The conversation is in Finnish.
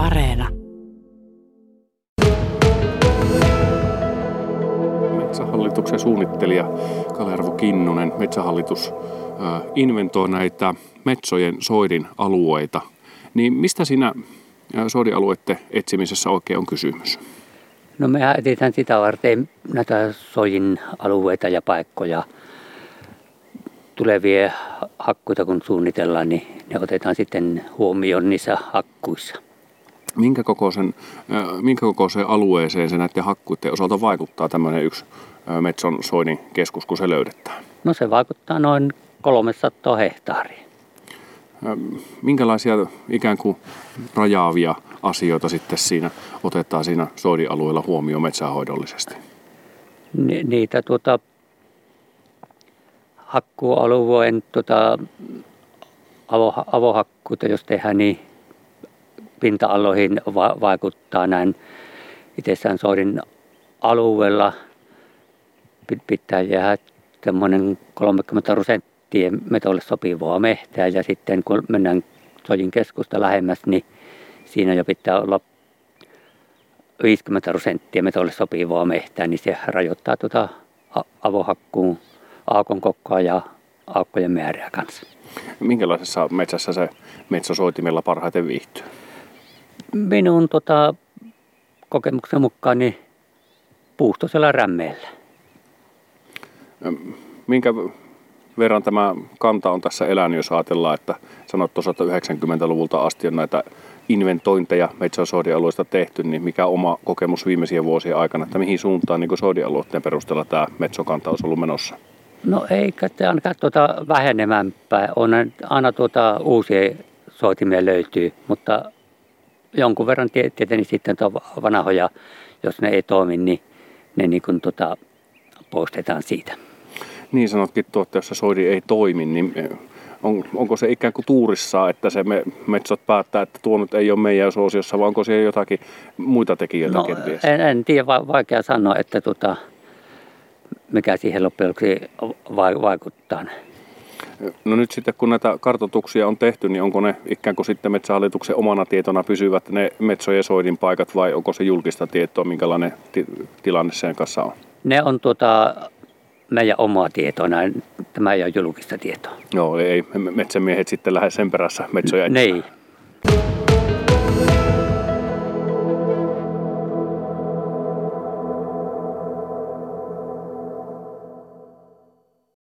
Areena. Metsähallituksen suunnittelija Kalervo Kinnunen, Metsähallitus inventoi näitä metsojen soidin alueita. Niin mistä siinä soidialueiden etsimisessä oikein on kysymys? No me etsitään sitä varten näitä soidin alueita ja paikkoja. Tulevia hakkuita kun suunnitellaan, niin ne otetaan sitten huomioon niissä hakkuissa. Minkä kokoisen, minkä kokoiseen alueeseen se näiden hakkuiden osalta vaikuttaa tämmöinen yksi metson soidin keskus, kun se löydetään? No se vaikuttaa noin 300 hehtaaria. Minkälaisia ikään kuin rajaavia asioita sitten siinä otetaan siinä soidialueella huomioon metsähoidollisesti? Ni, niitä tuota, hakkualueen tuota, avo, avohakkuuta, jos tehdään, niin pinta-aloihin va- vaikuttaa näin itsessään soidin alueella. Pitää jäädä semmoinen 30 prosenttia metolle sopivaa mehtää ja sitten kun mennään sojin keskusta lähemmäs, niin siinä jo pitää olla 50 prosenttia metolle sopivaa mehtää, niin se rajoittaa tuota avohakkuun aukon kokoa ja aukkojen määrää kanssa. Minkälaisessa metsässä se metsäsoitimella parhaiten viihtyy? Minun tota, kokemuksen mukaan niin puustosella rämmeellä. Minkä verran tämä kanta on tässä elänyt, jos ajatellaan, että sanot tuossa, että 90-luvulta asti on näitä inventointeja metsäsoodialueista tehty, niin mikä oma kokemus viimeisien vuosien aikana, että mihin suuntaan niin soodialueiden perusteella tämä metsokanta olisi ollut menossa? No eikä te ainakaan tuota vähenemään päin. On aina tuota uusia soitimia löytyy, mutta jonkun verran tietenkin sitten vanhoja, jos ne ei toimi, niin ne niin kuin tuota, poistetaan siitä. Niin sanotkin tuotte, jos se soidi ei toimi, niin on, onko se ikään kuin tuurissa, että se me, metsot päättää, että tuo nyt ei ole meidän suosiossa, vai onko siellä jotakin muita tekijöitä no, kenties? En, en tiedä, vaikea sanoa, että tuota, mikä siihen loppujen vaikuttaa. No nyt sitten kun näitä kartotuksia on tehty, niin onko ne ikään kuin sitten metsähallituksen omana tietona pysyvät ne metsojen soidin paikat vai onko se julkista tietoa, minkälainen ti- tilanne sen kanssa on? Ne on tuota, meidän omaa tietoa, tämä ei ole julkista tietoa. Joo, ei metsämiehet sitten lähde sen perässä metsoja Niin,